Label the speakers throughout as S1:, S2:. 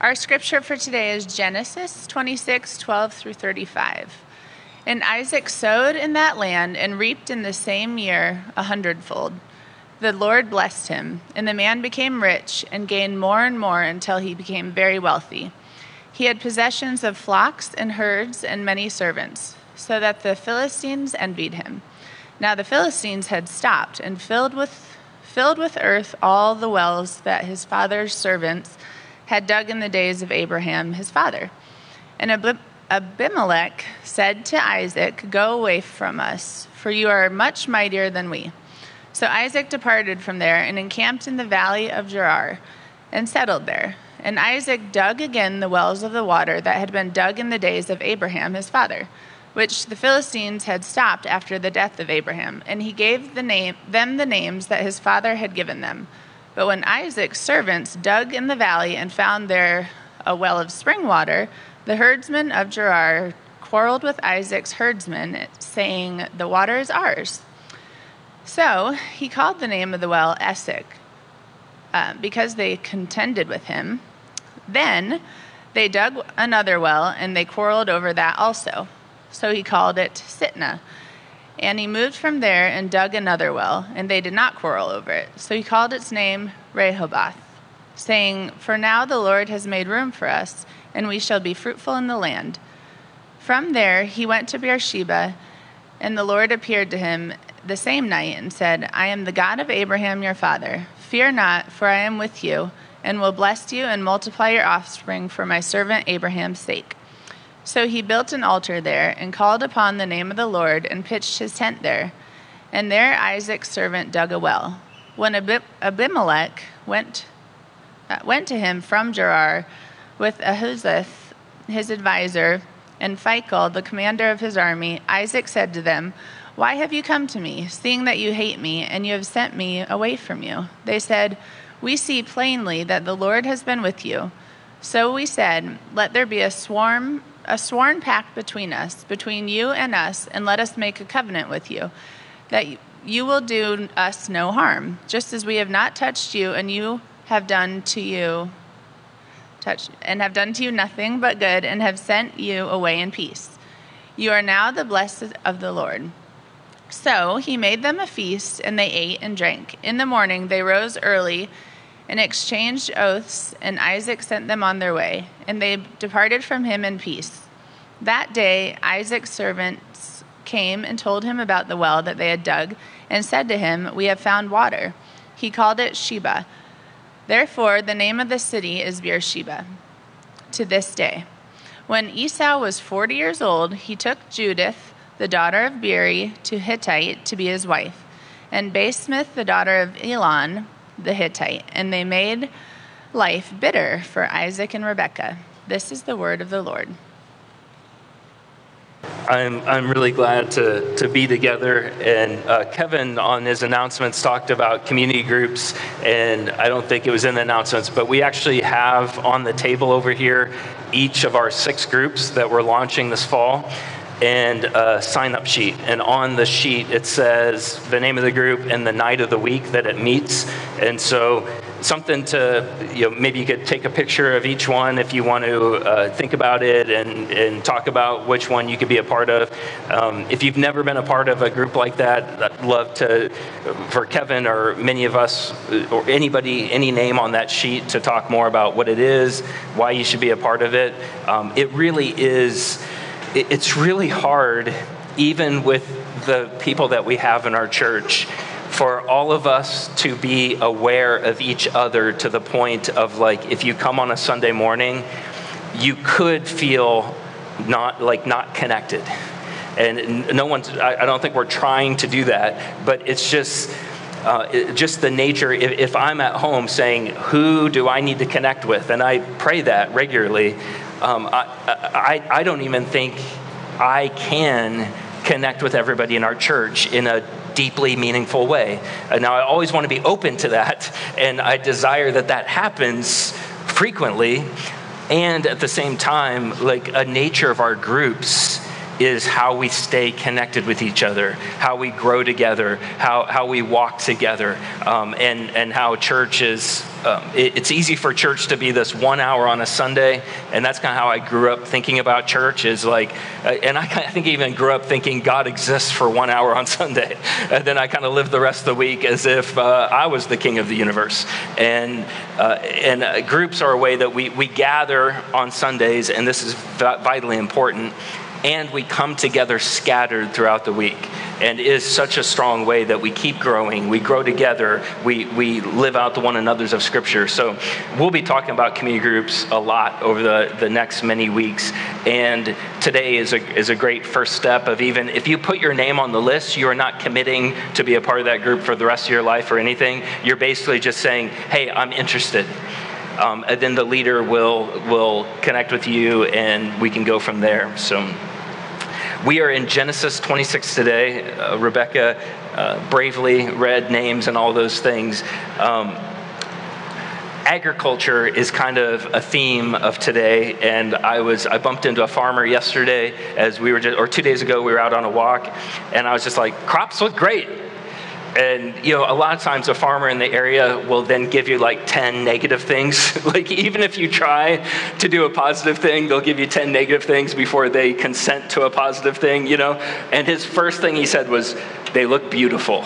S1: Our scripture for today is Genesis 26 12 through 35. And Isaac sowed in that land and reaped in the same year a hundredfold. The Lord blessed him, and the man became rich and gained more and more until he became very wealthy. He had possessions of flocks and herds and many servants, so that the Philistines envied him. Now the Philistines had stopped and filled with filled with earth all the wells that his father's servants had dug in the days of Abraham his father. And Abimelech said to Isaac, Go away from us, for you are much mightier than we. So Isaac departed from there and encamped in the valley of Gerar and settled there. And Isaac dug again the wells of the water that had been dug in the days of Abraham his father, which the Philistines had stopped after the death of Abraham, and he gave the name, them the names that his father had given them but when Isaac's servants dug in the valley and found there a well of spring water, the herdsmen of Gerar quarreled with Isaac's herdsmen, saying, The water is ours. So he called the name of the well Esek, uh, because they contended with him. Then they dug another well, and they quarreled over that also. So he called it Sitnah. And he moved from there and dug another well, and they did not quarrel over it. So he called its name Rehoboth, saying, For now the Lord has made room for us, and we shall be fruitful in the land. From there he went to Beersheba, and the Lord appeared to him the same night and said, I am the God of Abraham your father. Fear not, for I am with you, and will bless you and multiply your offspring for my servant Abraham's sake. So he built an altar there and called upon the name of the Lord and pitched his tent there. And there Isaac's servant dug a well. When Abimelech went, uh, went to him from Gerar with Ahuzzath, his adviser, and Phicol, the commander of his army, Isaac said to them, Why have you come to me, seeing that you hate me, and you have sent me away from you? They said, We see plainly that the Lord has been with you. So we said, Let there be a swarm a sworn pact between us, between you and us, and let us make a covenant with you, that you will do us no harm, just as we have not touched you, and you have done to you touch and have done to you nothing but good, and have sent you away in peace. You are now the blessed of the Lord. So he made them a feast, and they ate and drank. In the morning they rose early and exchanged oaths, and Isaac sent them on their way, and they departed from him in peace. That day, Isaac's servants came and told him about the well that they had dug, and said to him, We have found water. He called it Sheba. Therefore, the name of the city is Beersheba to this day. When Esau was forty years old, he took Judith, the daughter of Beeri, to Hittite to be his wife, and Basemath, the daughter of Elon, the Hittite, and they made life bitter for Isaac and Rebekah. This is the word of the Lord.
S2: I'm, I'm really glad to, to be together. And uh, Kevin, on his announcements, talked about community groups. And I don't think it was in the announcements, but we actually have on the table over here each of our six groups that we're launching this fall and a sign up sheet. And on the sheet, it says the name of the group and the night of the week that it meets. And so, something to, you know, maybe you could take a picture of each one if you want to uh, think about it and, and talk about which one you could be a part of. Um, if you've never been a part of a group like that, I'd love to, for Kevin or many of us or anybody, any name on that sheet to talk more about what it is, why you should be a part of it. Um, it really is it's really hard, even with the people that we have in our church, for all of us to be aware of each other to the point of like, if you come on a Sunday morning, you could feel not like not connected. And no one's, I don't think we're trying to do that, but it's just, uh, just the nature. If, if, I'm at home saying, Who do I need to connect with? And I pray that regularly, um, I, I, I don't even think I can connect with everybody in our church in a deeply meaningful way. And now, I always want to be open to that, and I desire that that happens frequently. And at the same time, like a nature of our groups is how we stay connected with each other, how we grow together, how, how we walk together, um, and, and how church is um, it, it's easy for church to be this one hour on a Sunday, and that's kind of how I grew up thinking about church. Is like, uh, and I, I think even grew up thinking God exists for one hour on Sunday, and then I kind of lived the rest of the week as if uh, I was the king of the universe. And uh, and uh, groups are a way that we we gather on Sundays, and this is vitally important and we come together scattered throughout the week. And is such a strong way that we keep growing. We grow together. We, we live out the one another's of scripture. So we'll be talking about community groups a lot over the, the next many weeks. And today is a, is a great first step of even if you put your name on the list you are not committing to be a part of that group for the rest of your life or anything. You're basically just saying hey i'm interested um, and then the leader will will connect with you and we can go from there so we are in Genesis 26 today. Uh, Rebecca uh, bravely read names and all those things. Um, agriculture is kind of a theme of today and i was i bumped into a farmer yesterday as we were just or two days ago we were out on a walk and i was just like crops look great and you know a lot of times a farmer in the area will then give you like 10 negative things. Like even if you try to do a positive thing they'll give you 10 negative things before they consent to a positive thing you know? And his first thing he said was they look beautiful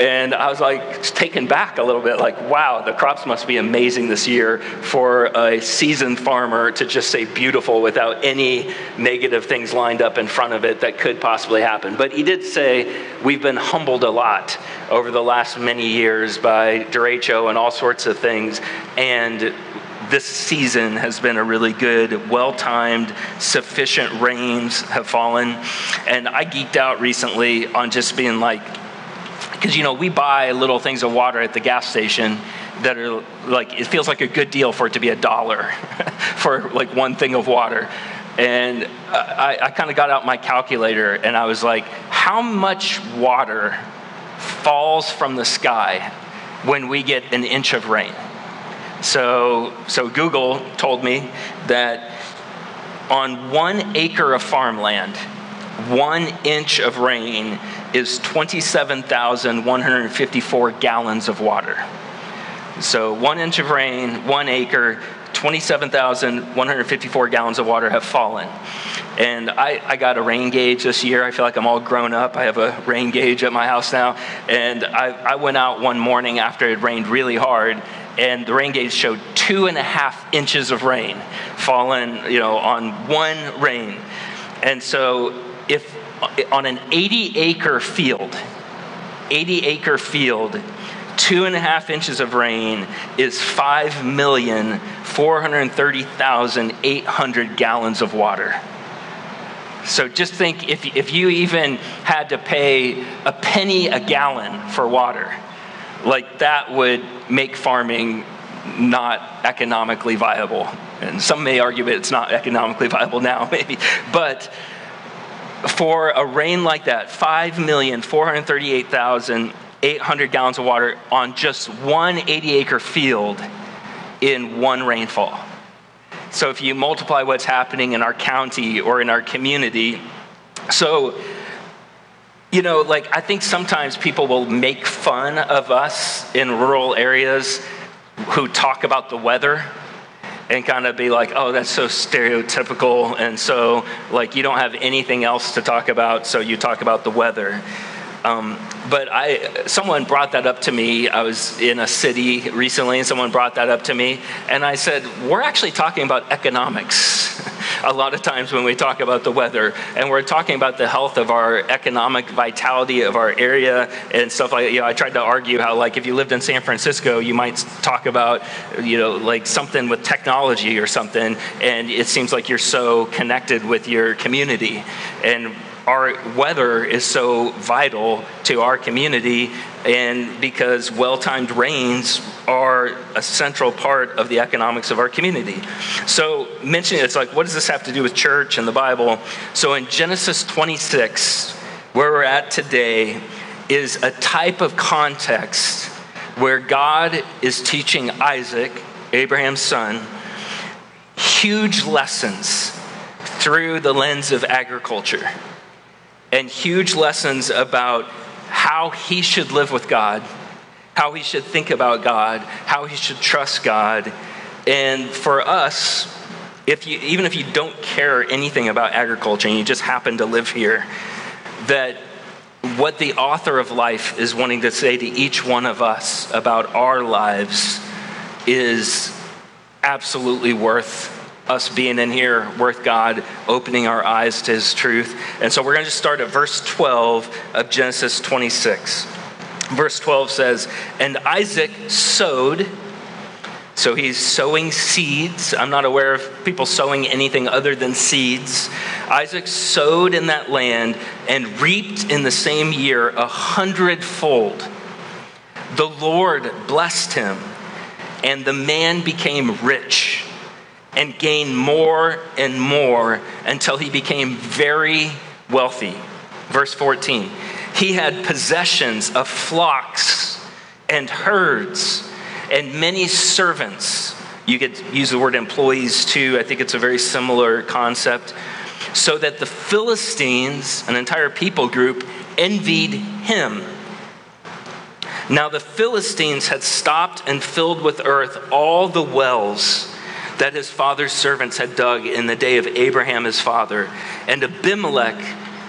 S2: and I was like taken back a little bit, like, wow, the crops must be amazing this year for a seasoned farmer to just say beautiful without any negative things lined up in front of it that could possibly happen. But he did say we've been humbled a lot over the last many years by derecho and all sorts of things. And this season has been a really good, well timed, sufficient rains have fallen. And I geeked out recently on just being like, because you know we buy little things of water at the gas station that are like it feels like a good deal for it to be a dollar for like one thing of water. And i, I kind of got out my calculator and i was like how much water falls from the sky when we get an inch of rain? So so google told me that on one acre of farmland one inch of rain is 27,154 gallons of water. So, one inch of rain, one acre, 27,154 gallons of water have fallen. And I, I, got a rain gauge this year. I feel like I'm all grown up. I have a rain gauge at my house now. And I, I went out one morning after it rained really hard, and the rain gauge showed two and a half inches of rain fallen, you know, on one rain. And so if on an 80 acre field, 80 acre field, two and a half inches of rain is 5,430,800 gallons of water. So just think if, if you even had to pay a penny a gallon for water, like that would make farming not economically viable. And some may argue that it's not economically viable now, maybe. But for a rain like that, 5,438,800 gallons of water on just one 80 acre field in one rainfall. So if you multiply what's happening in our county or in our community, so you know, like I think sometimes people will make fun of us in rural areas who talk about the weather and kind of be like, oh, that's so stereotypical. And so, like, you don't have anything else to talk about, so you talk about the weather. Um, but I, someone brought that up to me. I was in a city recently, and someone brought that up to me, and I said, "We're actually talking about economics." a lot of times when we talk about the weather, and we're talking about the health of our economic vitality of our area and stuff like. You know, I tried to argue how, like, if you lived in San Francisco, you might talk about, you know, like something with technology or something, and it seems like you're so connected with your community, and our weather is so vital to our community, and because well timed rains are a central part of the economics of our community. So, mentioning it's like, what does this have to do with church and the Bible? So, in Genesis 26, where we're at today, is a type of context where God is teaching Isaac, Abraham's son, huge lessons through the lens of agriculture and huge lessons about how he should live with God, how he should think about God, how he should trust God. And for us, if you, even if you don't care anything about agriculture and you just happen to live here, that what the author of life is wanting to say to each one of us about our lives is absolutely worth us being in here, worth God opening our eyes to his truth. And so we're going to just start at verse 12 of Genesis 26. Verse 12 says, And Isaac sowed. So he's sowing seeds. I'm not aware of people sowing anything other than seeds. Isaac sowed in that land and reaped in the same year a hundredfold. The Lord blessed him, and the man became rich and gained more and more until he became very wealthy. Verse 14 He had possessions of flocks and herds and many servants. You could use the word employees too. I think it's a very similar concept. So that the Philistines, an entire people group, envied him. Now the Philistines had stopped and filled with earth all the wells that his father's servants had dug in the day of Abraham his father. And Abimelech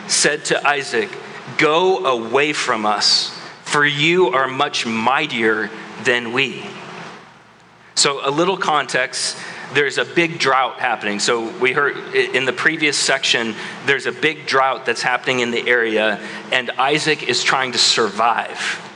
S2: said to Isaac, Go away from us, for you are much mightier than we. So, a little context there's a big drought happening. So, we heard in the previous section, there's a big drought that's happening in the area, and Isaac is trying to survive.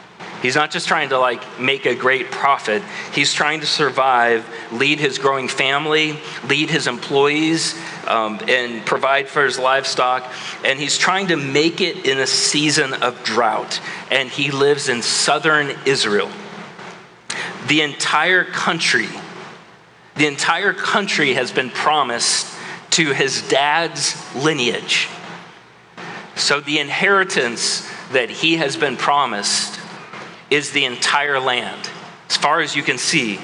S2: He's not just trying to like make a great profit. He's trying to survive, lead his growing family, lead his employees, um, and provide for his livestock. And he's trying to make it in a season of drought. And he lives in southern Israel the entire country, the entire country has been promised to his dad's lineage. So the inheritance that he has been promised is the entire land, as far as you can see.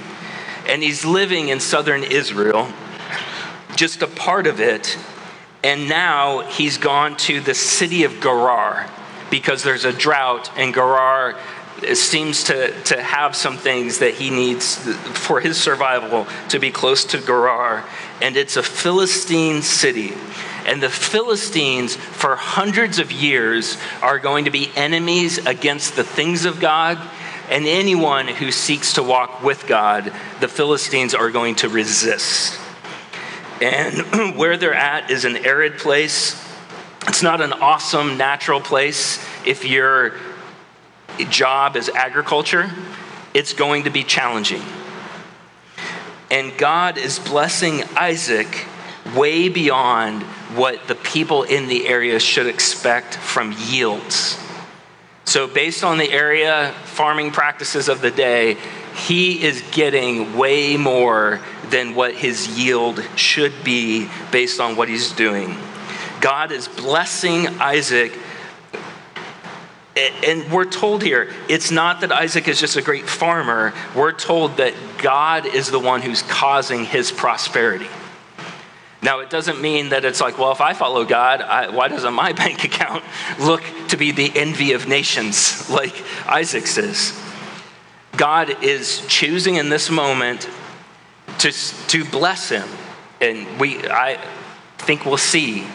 S2: And he's living in southern Israel, just a part of it. And now he's gone to the city of Gerar because there's a drought, and Gerar seems to, to have some things that he needs for his survival to be close to Gerar. And it's a Philistine city. And the Philistines, for hundreds of years, are going to be enemies against the things of God. And anyone who seeks to walk with God, the Philistines are going to resist. And where they're at is an arid place. It's not an awesome natural place if your job is agriculture, it's going to be challenging. And God is blessing Isaac way beyond what the people in the area should expect from yields. So, based on the area farming practices of the day, he is getting way more than what his yield should be based on what he's doing. God is blessing Isaac and we're told here, it's not that Isaac is just a great farmer. We're told that God is the one who's causing his prosperity. Now, it doesn't mean that it's like, well, if I follow God, I, why doesn't my bank account look to be the envy of nations like Isaac's is? God is choosing in this moment to, to bless him. And we, I think we'll see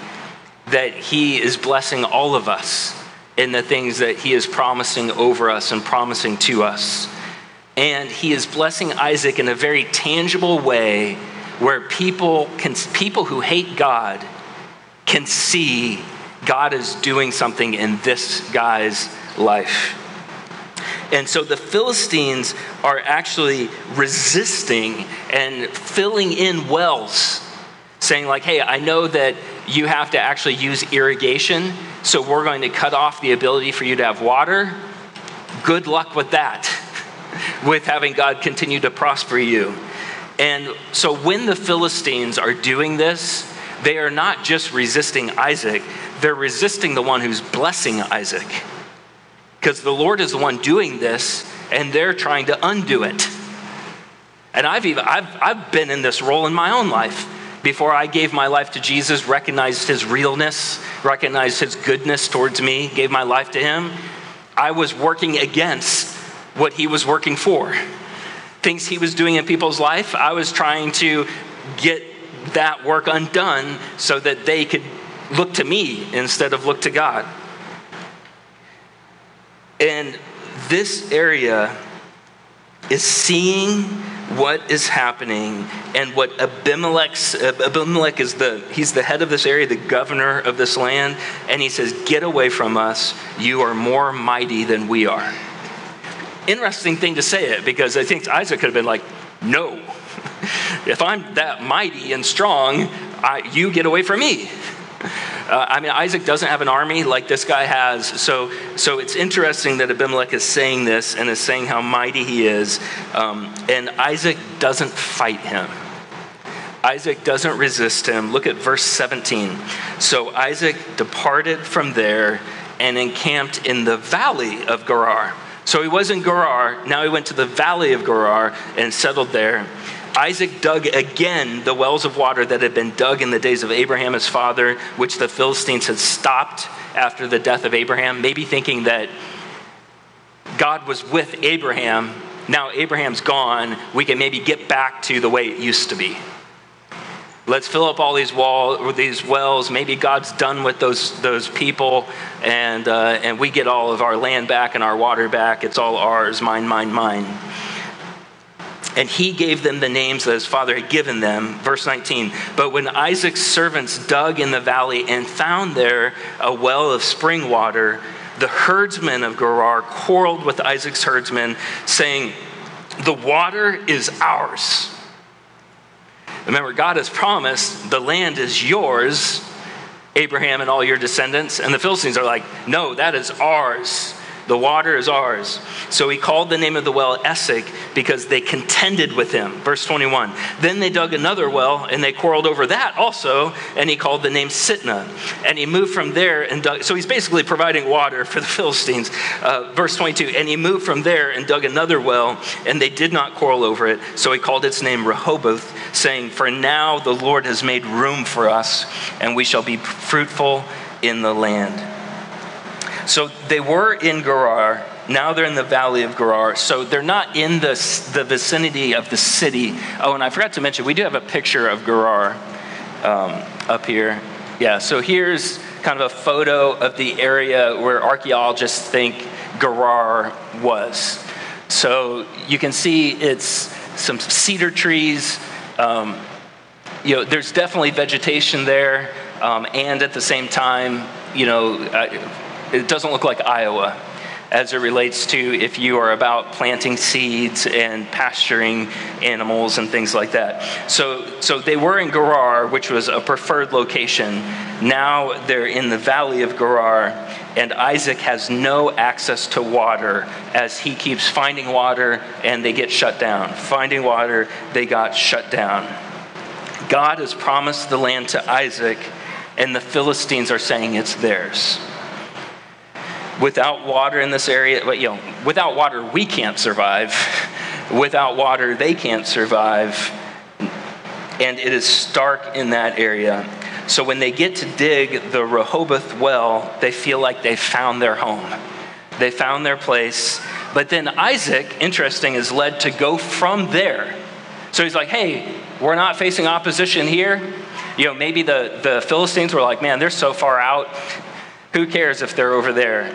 S2: that he is blessing all of us in the things that he is promising over us and promising to us. And he is blessing Isaac in a very tangible way where people can people who hate God can see God is doing something in this guy's life. And so the Philistines are actually resisting and filling in wells, saying, like, hey, I know that you have to actually use irrigation so we're going to cut off the ability for you to have water. Good luck with that, with having God continue to prosper you. And so when the Philistines are doing this, they are not just resisting Isaac, they're resisting the one who's blessing Isaac. Because the Lord is the one doing this, and they're trying to undo it. And I've, even, I've, I've been in this role in my own life before I gave my life to Jesus, recognized his realness, recognized his goodness towards me, gave my life to him, I was working against what he was working for. Things he was doing in people's life, I was trying to get that work undone so that they could look to me instead of look to God. And this area is seeing what is happening and what Abimelech's, Abimelech is the, he's the head of this area, the governor of this land, and he says, Get away from us. You are more mighty than we are. Interesting thing to say it because I think Isaac could have been like, No. if I'm that mighty and strong, I, you get away from me. Uh, I mean, Isaac doesn't have an army like this guy has. So, so it's interesting that Abimelech is saying this and is saying how mighty he is. Um, and Isaac doesn't fight him. Isaac doesn't resist him. Look at verse 17. So Isaac departed from there and encamped in the valley of Gerar. So he was in Gerar. Now he went to the valley of Gerar and settled there. Isaac dug again the wells of water that had been dug in the days of Abraham his father, which the Philistines had stopped after the death of Abraham, maybe thinking that God was with Abraham. Now Abraham's gone. We can maybe get back to the way it used to be. Let's fill up all these wall, these wells. Maybe God's done with those those people, and uh, and we get all of our land back and our water back. It's all ours, mine, mine, mine and he gave them the names that his father had given them. Verse 19. But when Isaac's servants dug in the valley and found there a well of spring water, the herdsmen of Gerar quarreled with Isaac's herdsmen, saying, The water is ours. Remember, God has promised the land is yours, Abraham and all your descendants. And the Philistines are like, No, that is ours. The water is ours. So he called the name of the well Esek because they contended with him. Verse 21. Then they dug another well and they quarreled over that also, and he called the name Sitnah. And he moved from there and dug. So he's basically providing water for the Philistines. Uh, verse 22. And he moved from there and dug another well, and they did not quarrel over it. So he called its name Rehoboth, saying, For now the Lord has made room for us, and we shall be fruitful in the land. So they were in Gerar. Now they're in the valley of Gerar. So they're not in the, the vicinity of the city. Oh, and I forgot to mention, we do have a picture of Gerar um, up here. Yeah, so here's kind of a photo of the area where archaeologists think Gerar was. So you can see it's some cedar trees. Um, you know, there's definitely vegetation there, um, and at the same time, you know, uh, it doesn't look like Iowa as it relates to if you are about planting seeds and pasturing animals and things like that. So, so they were in Gerar, which was a preferred location. Now they're in the valley of Gerar, and Isaac has no access to water as he keeps finding water and they get shut down. Finding water, they got shut down. God has promised the land to Isaac, and the Philistines are saying it's theirs. Without water in this area, but you know, without water, we can't survive. Without water, they can't survive. And it is stark in that area. So when they get to dig the Rehoboth well, they feel like they found their home. They found their place. But then Isaac, interesting, is led to go from there. So he's like, hey, we're not facing opposition here. You know, maybe the, the Philistines were like, man, they're so far out. Who cares if they're over there?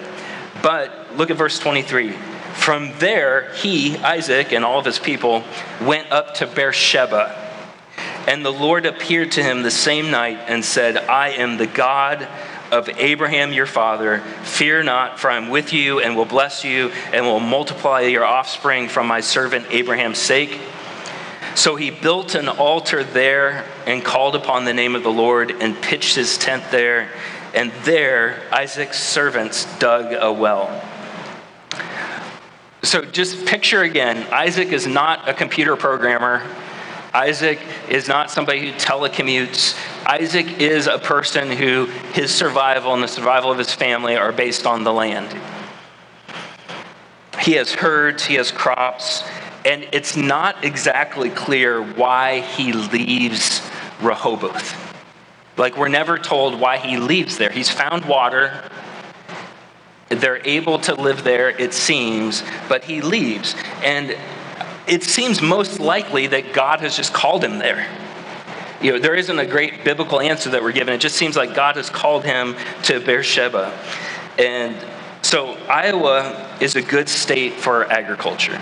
S2: But look at verse 23. From there, he, Isaac, and all of his people went up to Beersheba. And the Lord appeared to him the same night and said, I am the God of Abraham your father. Fear not, for I am with you and will bless you and will multiply your offspring from my servant Abraham's sake. So he built an altar there and called upon the name of the Lord and pitched his tent there. And there, Isaac's servants dug a well. So just picture again Isaac is not a computer programmer. Isaac is not somebody who telecommutes. Isaac is a person who his survival and the survival of his family are based on the land. He has herds, he has crops, and it's not exactly clear why he leaves Rehoboth. Like, we're never told why he leaves there. He's found water. They're able to live there, it seems, but he leaves. And it seems most likely that God has just called him there. You know, there isn't a great biblical answer that we're given. It just seems like God has called him to Beersheba. And so Iowa is a good state for agriculture.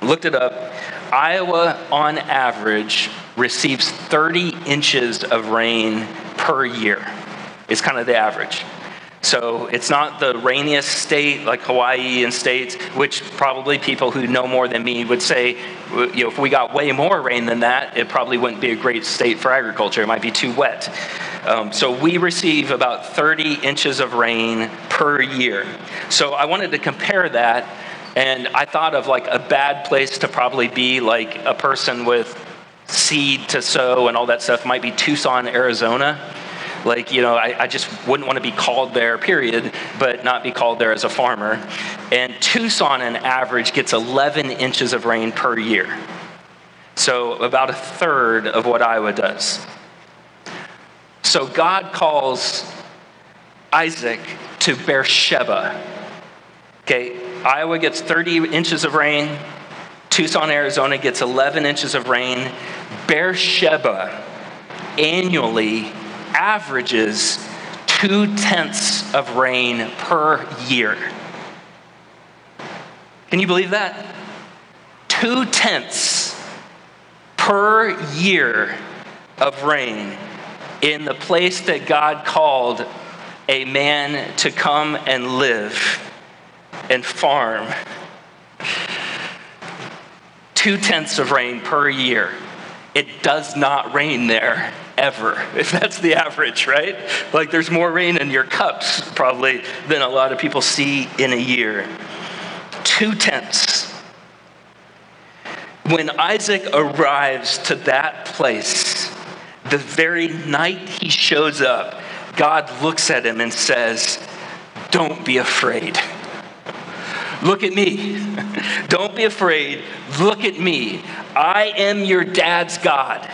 S2: Looked it up. Iowa, on average, receives 30 inches of rain per year. It's kind of the average. So it's not the rainiest state like Hawaii and states, which probably people who know more than me would say, you know, if we got way more rain than that, it probably wouldn't be a great state for agriculture. It might be too wet. Um, so we receive about 30 inches of rain per year. So I wanted to compare that, and I thought of like a bad place to probably be like a person with seed to sow and all that stuff might be Tucson, Arizona like, you know, I, I just wouldn't want to be called there, period, but not be called there as a farmer. And Tucson, on average, gets 11 inches of rain per year. So about a third of what Iowa does. So God calls Isaac to Beersheba. Okay, Iowa gets 30 inches of rain. Tucson, Arizona gets 11 inches of rain. Beersheba annually averages two tenths of rain per year. Can you believe that? Two tenths per year of rain in the place that God called a man to come and live and farm. Two tenths of rain per year. It does not rain there ever, if that's the average, right? Like there's more rain in your cups probably than a lot of people see in a year. Two tenths. When Isaac arrives to that place, the very night he shows up, God looks at him and says, Don't be afraid. Look at me. Don't be afraid. Look at me. I am your dad's God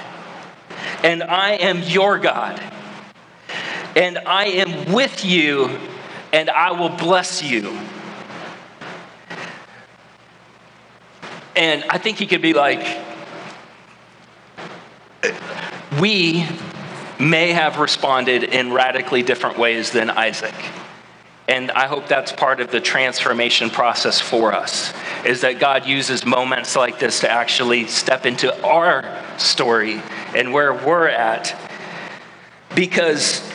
S2: and I am your God. And I am with you, and I will bless you. And I think he could be like, we may have responded in radically different ways than Isaac. And I hope that's part of the transformation process for us, is that God uses moments like this to actually step into our story and where we're at. Because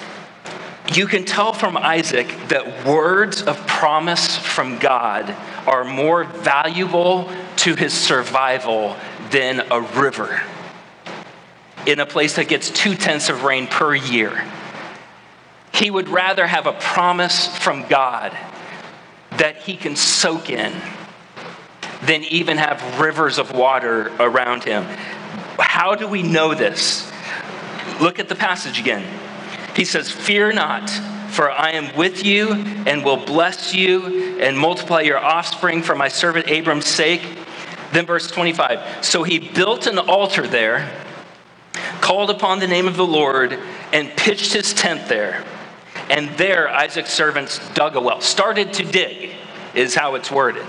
S2: you can tell from Isaac that words of promise from God are more valuable to his survival than a river in a place that gets two tenths of rain per year. He would rather have a promise from God that he can soak in than even have rivers of water around him. How do we know this? Look at the passage again. He says, Fear not, for I am with you and will bless you and multiply your offspring for my servant Abram's sake. Then, verse 25 So he built an altar there, called upon the name of the Lord, and pitched his tent there. And there, Isaac's servants dug a well, started to dig, is how it's worded.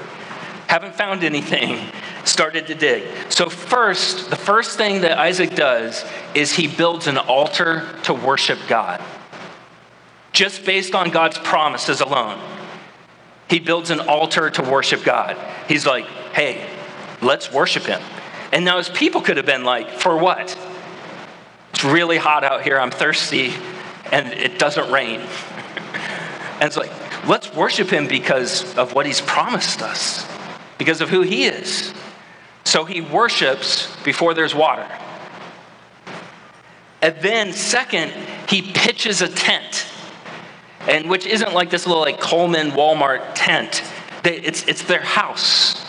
S2: Haven't found anything, started to dig. So, first, the first thing that Isaac does is he builds an altar to worship God. Just based on God's promises alone, he builds an altar to worship God. He's like, hey, let's worship him. And now his people could have been like, for what? It's really hot out here, I'm thirsty and it doesn't rain. and it's like, let's worship him because of what he's promised us, because of who he is. So he worships before there's water. And then, second, he pitches a tent, and which isn't like this little like Coleman Walmart tent. They, it's, it's their house.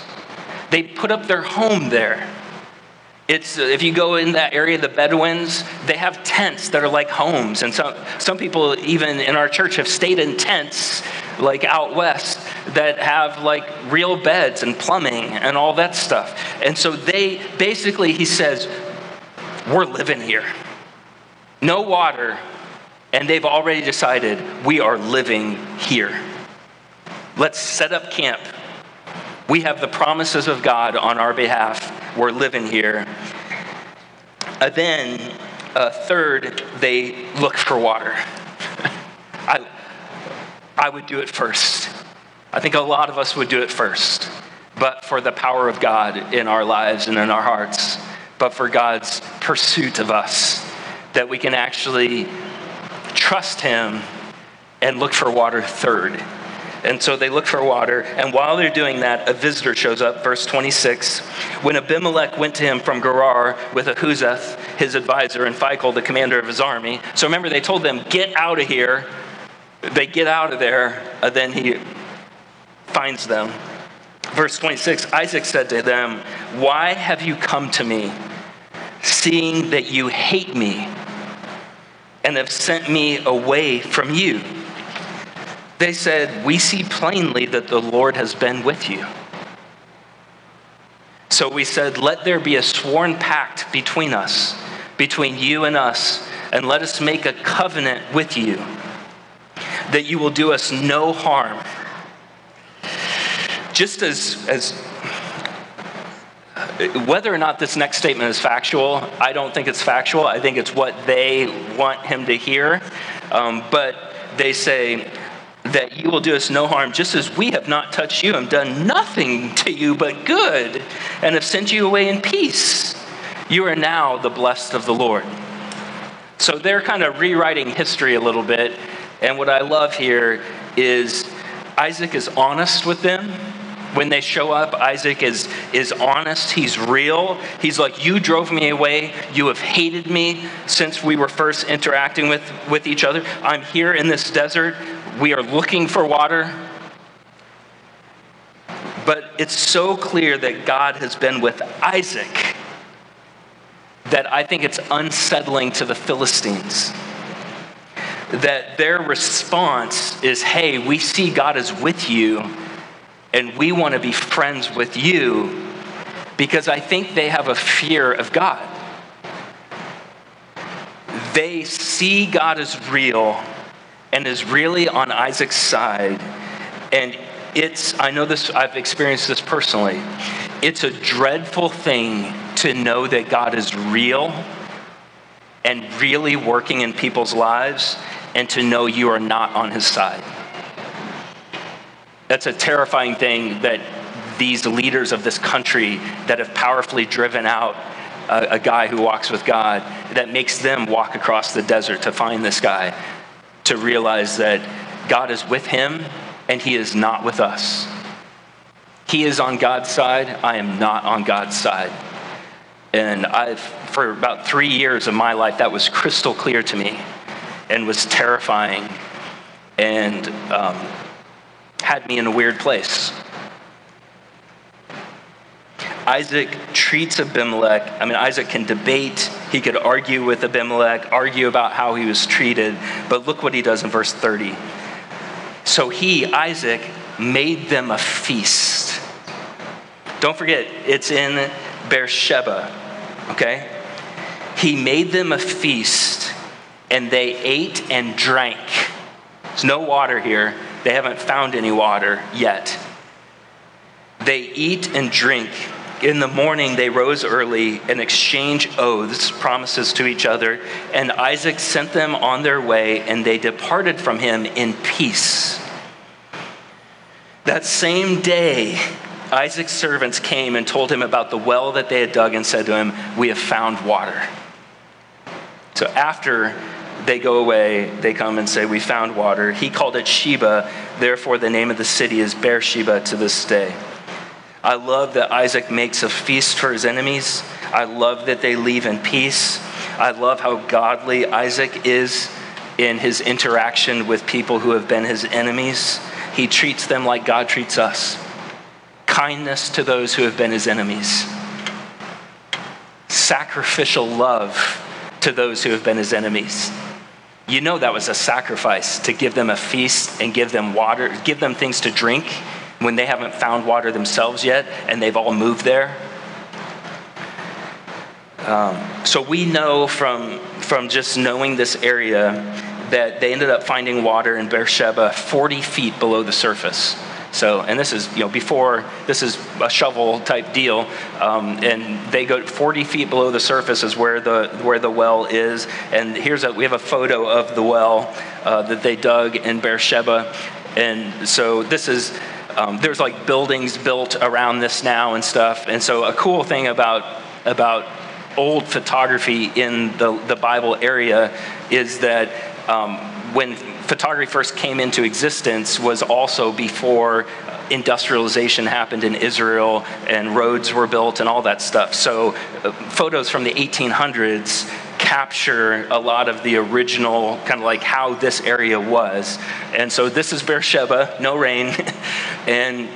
S2: They put up their home there. It's, uh, if you go in that area, the Bedouins, they have tents that are like homes. And some, some people, even in our church, have stayed in tents like out west that have like real beds and plumbing and all that stuff. And so they basically, he says, we're living here. No water, and they've already decided we are living here. Let's set up camp. We have the promises of God on our behalf. We're living here. Uh, then, uh, third, they look for water. I, I would do it first. I think a lot of us would do it first, but for the power of God in our lives and in our hearts, but for God's pursuit of us, that we can actually trust Him and look for water third. And so they look for water. And while they're doing that, a visitor shows up, verse 26. When Abimelech went to him from Gerar with Ahuzzath, his advisor, and Phicol, the commander of his army. So remember, they told them, Get out of here. They get out of there. And then he finds them. Verse 26 Isaac said to them, Why have you come to me, seeing that you hate me and have sent me away from you? They said, We see plainly that the Lord has been with you. So we said, Let there be a sworn pact between us, between you and us, and let us make a covenant with you that you will do us no harm. Just as, as whether or not this next statement is factual, I don't think it's factual. I think it's what they want him to hear. Um, but they say, that you will do us no harm, just as we have not touched you and done nothing to you but good, and have sent you away in peace. You are now the blessed of the Lord. So they're kind of rewriting history a little bit. And what I love here is Isaac is honest with them. When they show up, Isaac is, is honest. He's real. He's like, You drove me away. You have hated me since we were first interacting with, with each other. I'm here in this desert we are looking for water. But it's so clear that God has been with Isaac that I think it's unsettling to the Philistines. That their response is, hey, we see God is with you, and we want to be friends with you, because I think they have a fear of God. They see God as real and is really on Isaac's side. And it's, I know this, I've experienced this personally. It's a dreadful thing to know that God is real and really working in people's lives and to know you are not on his side. That's a terrifying thing that these leaders of this country that have powerfully driven out a, a, guy who walks with God, that makes them walk across the desert to find this guy to realize that God is with him and he is not with us. He is on God's side, I am not on God's side. And I've, for about three years of my life, that was crystal clear to me and was terrifying and um, had me in a weird place. Isaac treats Abimelech. I mean, Isaac can debate, he could argue with Abimelech, argue about how he was treated, but look what he does in verse 30. So he, Isaac, made them a feast. Don't forget, it's in Beersheba, okay? He made them a feast, and they ate and drank. There's no water here. They haven't found any water yet. They eat and drink in the morning, they rose early and exchanged oaths, promises to each other, and Isaac sent them on their way, and they departed from him in peace. That same day, Isaac's servants came and told him about the well that they had dug and said to him, We have found water. So after they go away, they come and say, We found water. He called it Sheba, therefore, the name of the city is Beersheba to this day. I love that Isaac makes a feast for his enemies. I love that they leave in peace. I love how godly Isaac is in his interaction with people who have been his enemies. He treats them like God treats us kindness to those who have been his enemies, sacrificial love to those who have been his enemies. You know that was a sacrifice to give them a feast and give them water, give them things to drink when they haven't found water themselves yet and they've all moved there. Um, so we know from, from just knowing this area that they ended up finding water in Beersheba 40 feet below the surface. So, and this is, you know, before, this is a shovel type deal. Um, and they go 40 feet below the surface is where the, where the well is. And here's a, we have a photo of the well uh, that they dug in Beersheba. And so this is, um, there's like buildings built around this now and stuff. And so a cool thing about, about old photography in the, the Bible area is that um, when photography first came into existence was also before industrialization happened in Israel and roads were built and all that stuff. So, uh, photos from the 1800s capture a lot of the original kind of like how this area was. And so, this is Beersheba, no rain, and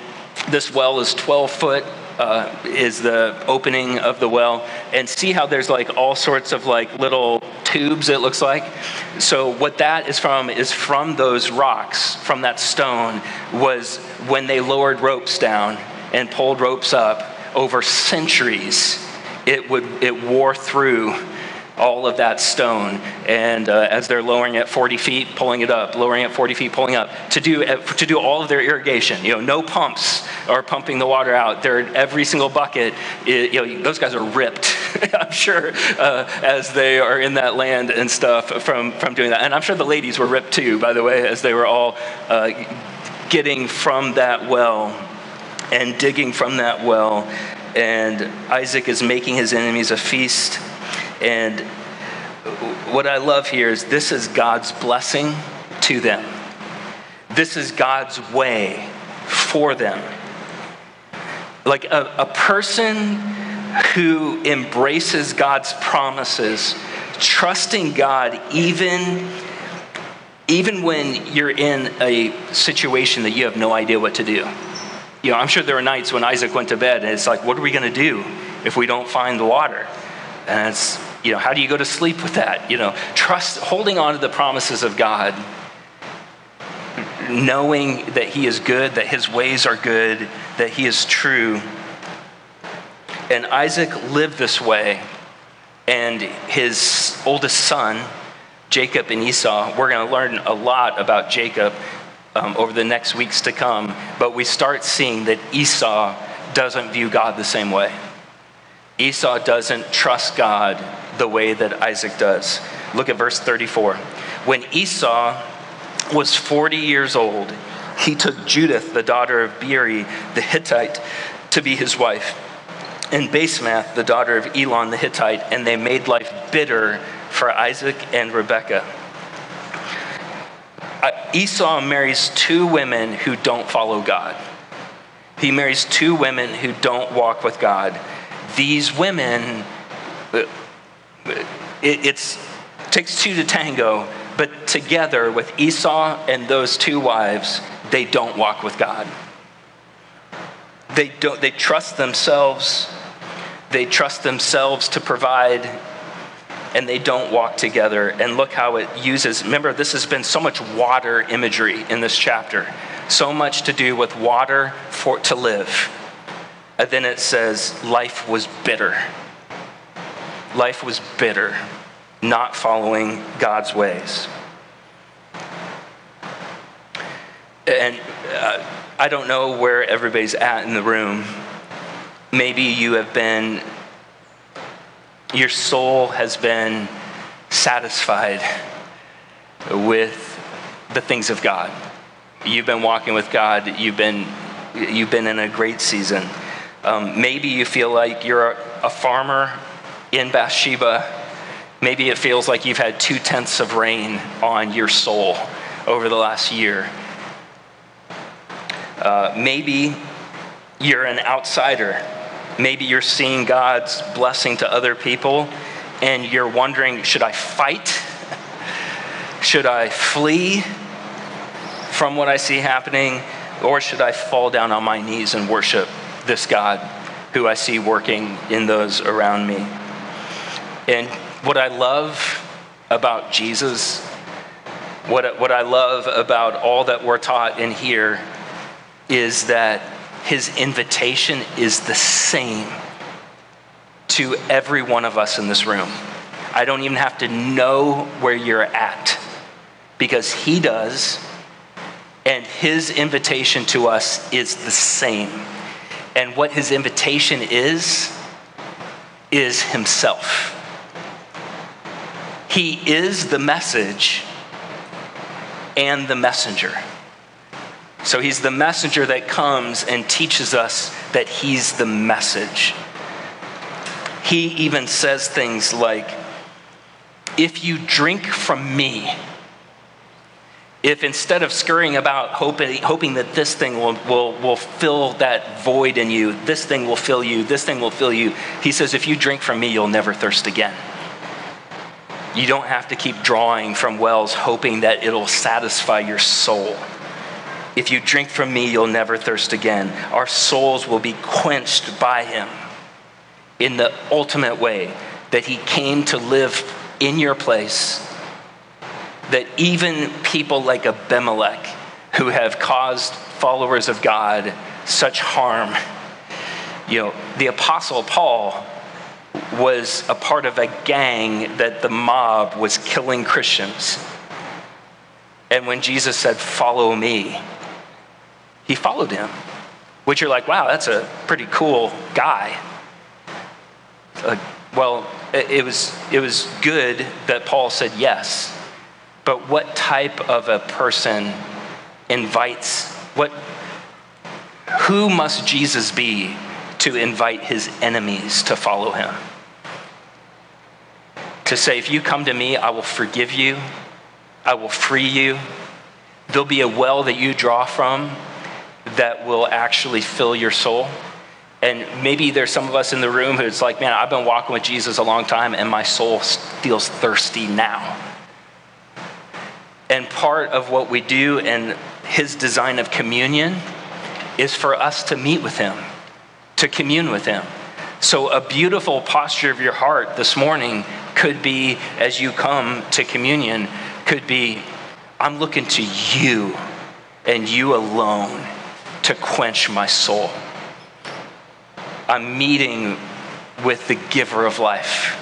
S2: this well is 12 foot uh, is the opening of the well and see how there's like all sorts of like little tubes it looks like. So what that is from is from those rocks from that stone was when they lowered ropes down and pulled ropes up over centuries it would it wore through all of that stone. And uh, as they're lowering it 40 feet, pulling it up, lowering it 40 feet, pulling up, to do, to do all of their irrigation. You know, no pumps are pumping the water out. They're every single bucket, it, you know, those guys are ripped, I'm sure, uh, as they are in that land and stuff from, from doing that. And I'm sure the ladies were ripped too, by the way, as they were all uh, getting from that well and digging from that well. And Isaac is making his enemies a feast and what I love here is this is God's blessing to them. This is God's way for them. Like a, a person who embraces God's promises, trusting God even, even when you're in a situation that you have no idea what to do. You know, I'm sure there were nights when Isaac went to bed and it's like, what are we going to do if we don't find the water? And it's, you know, how do you go to sleep with that? You know, trust, holding on to the promises of God, knowing that He is good, that His ways are good, that He is true. And Isaac lived this way, and his oldest son, Jacob and Esau, we're going to learn a lot about Jacob um, over the next weeks to come, but we start seeing that Esau doesn't view God the same way. Esau doesn't trust God the way that Isaac does. Look at verse 34. When Esau was 40 years old, he took Judith, the daughter of Beeri the Hittite, to be his wife, and Basemath, the daughter of Elon the Hittite, and they made life bitter for Isaac and Rebekah. Uh, Esau marries two women who don't follow God. He marries two women who don't walk with God these women, it, it's, takes two to tango, but together with Esau and those two wives, they don't walk with God. They, don't, they trust themselves. They trust themselves to provide, and they don't walk together. And look how it uses. Remember, this has been so much water imagery in this chapter, so much to do with water for to live. And then it says, life was bitter. Life was bitter, not following God's ways. And uh, I don't know where everybody's at in the room. Maybe you have been, your soul has been satisfied with the things of God. You've been walking with God, you've been, you've been in a great season. Um, maybe you feel like you're a, a farmer in Bathsheba. Maybe it feels like you've had two tenths of rain on your soul over the last year. Uh, maybe you're an outsider. Maybe you're seeing God's blessing to other people and you're wondering should I fight? should I flee from what I see happening? Or should I fall down on my knees and worship this God who I see working in those around me. And what I love about Jesus, what, what I love about all that we're taught in here, is that his invitation is the same to every one of us in this room. I don't even have to know where you're at because he does And his invitation to us is the same. And what his invitation is, is himself. He is the message and the messenger. So he's the messenger that comes and teaches us that he's the message. He even says things like, If you drink from me, if instead of scurrying about hoping, hoping that this thing will, will, will fill that void in you, this thing will fill you, this thing will fill you, he says, if you drink from me, you'll never thirst again. You don't have to keep drawing from wells hoping that it'll satisfy your soul. If you drink from me, you'll never thirst again. Our souls will be quenched by him in the ultimate way that he came to live in your place that even people like Abimelech, who have caused followers of God such harm, you know, the Apostle Paul was a part of a gang that the mob was killing Christians. And when Jesus said, Follow me, he followed him, which you're like, wow, that's a pretty cool guy. Uh, well, it, it, was, it was good that Paul said yes but what type of a person invites what who must Jesus be to invite his enemies to follow him? To say, if you come to me, I will forgive you, I will free you. There'll be a well that you draw from that will actually fill your soul. And maybe there's some of us in the room who's like, man, I've been walking with Jesus a long time and my soul feels thirsty now. And part of what we do in his design of communion is for us to meet with him, to commune with him. So, a beautiful posture of your heart this morning could be, as you come to communion, could be, I'm looking to you and you alone to quench my soul. I'm meeting with the giver of life.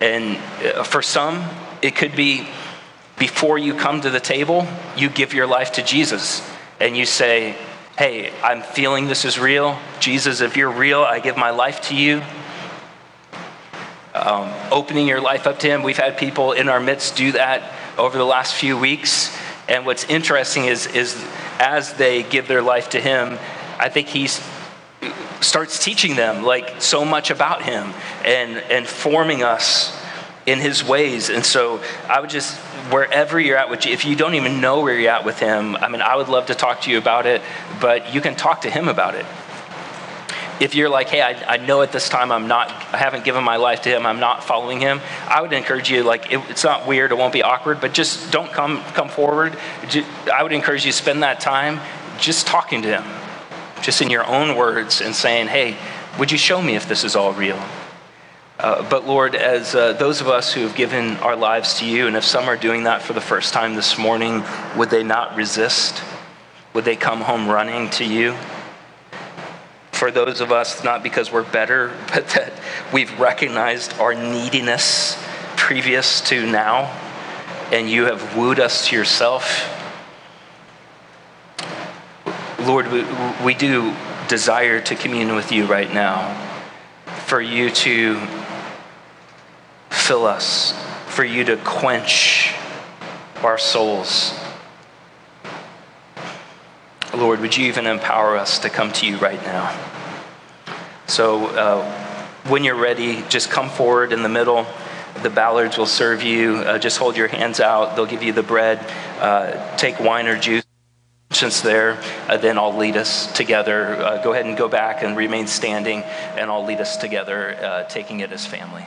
S2: And uh, for some, it could be before you come to the table, you give your life to Jesus and you say, Hey, I'm feeling this is real. Jesus, if you're real, I give my life to you. Um, opening your life up to Him. We've had people in our midst do that over the last few weeks. And what's interesting is, is as they give their life to Him, I think He starts teaching them like so much about Him and, and forming us in his ways. And so I would just, wherever you're at with, if you don't even know where you're at with him, I mean, I would love to talk to you about it, but you can talk to him about it. If you're like, hey, I, I know at this time I'm not, I haven't given my life to him, I'm not following him, I would encourage you, like, it, it's not weird, it won't be awkward, but just don't come, come forward. I would encourage you to spend that time just talking to him, just in your own words and saying, hey, would you show me if this is all real? Uh, but Lord, as uh, those of us who have given our lives to you, and if some are doing that for the first time this morning, would they not resist? Would they come home running to you? For those of us, not because we're better, but that we've recognized our neediness previous to now, and you have wooed us to yourself. Lord, we, we do desire to commune with you right now, for you to fill us, for you to quench our souls. Lord, would you even empower us to come to you right now? So, uh, when you're ready, just come forward in the middle. The Ballards will serve you. Uh, just hold your hands out. They'll give you the bread. Uh, take wine or juice since there, uh, then I'll lead us together. Uh, go ahead and go back and remain standing, and I'll lead us together, uh, taking it as family.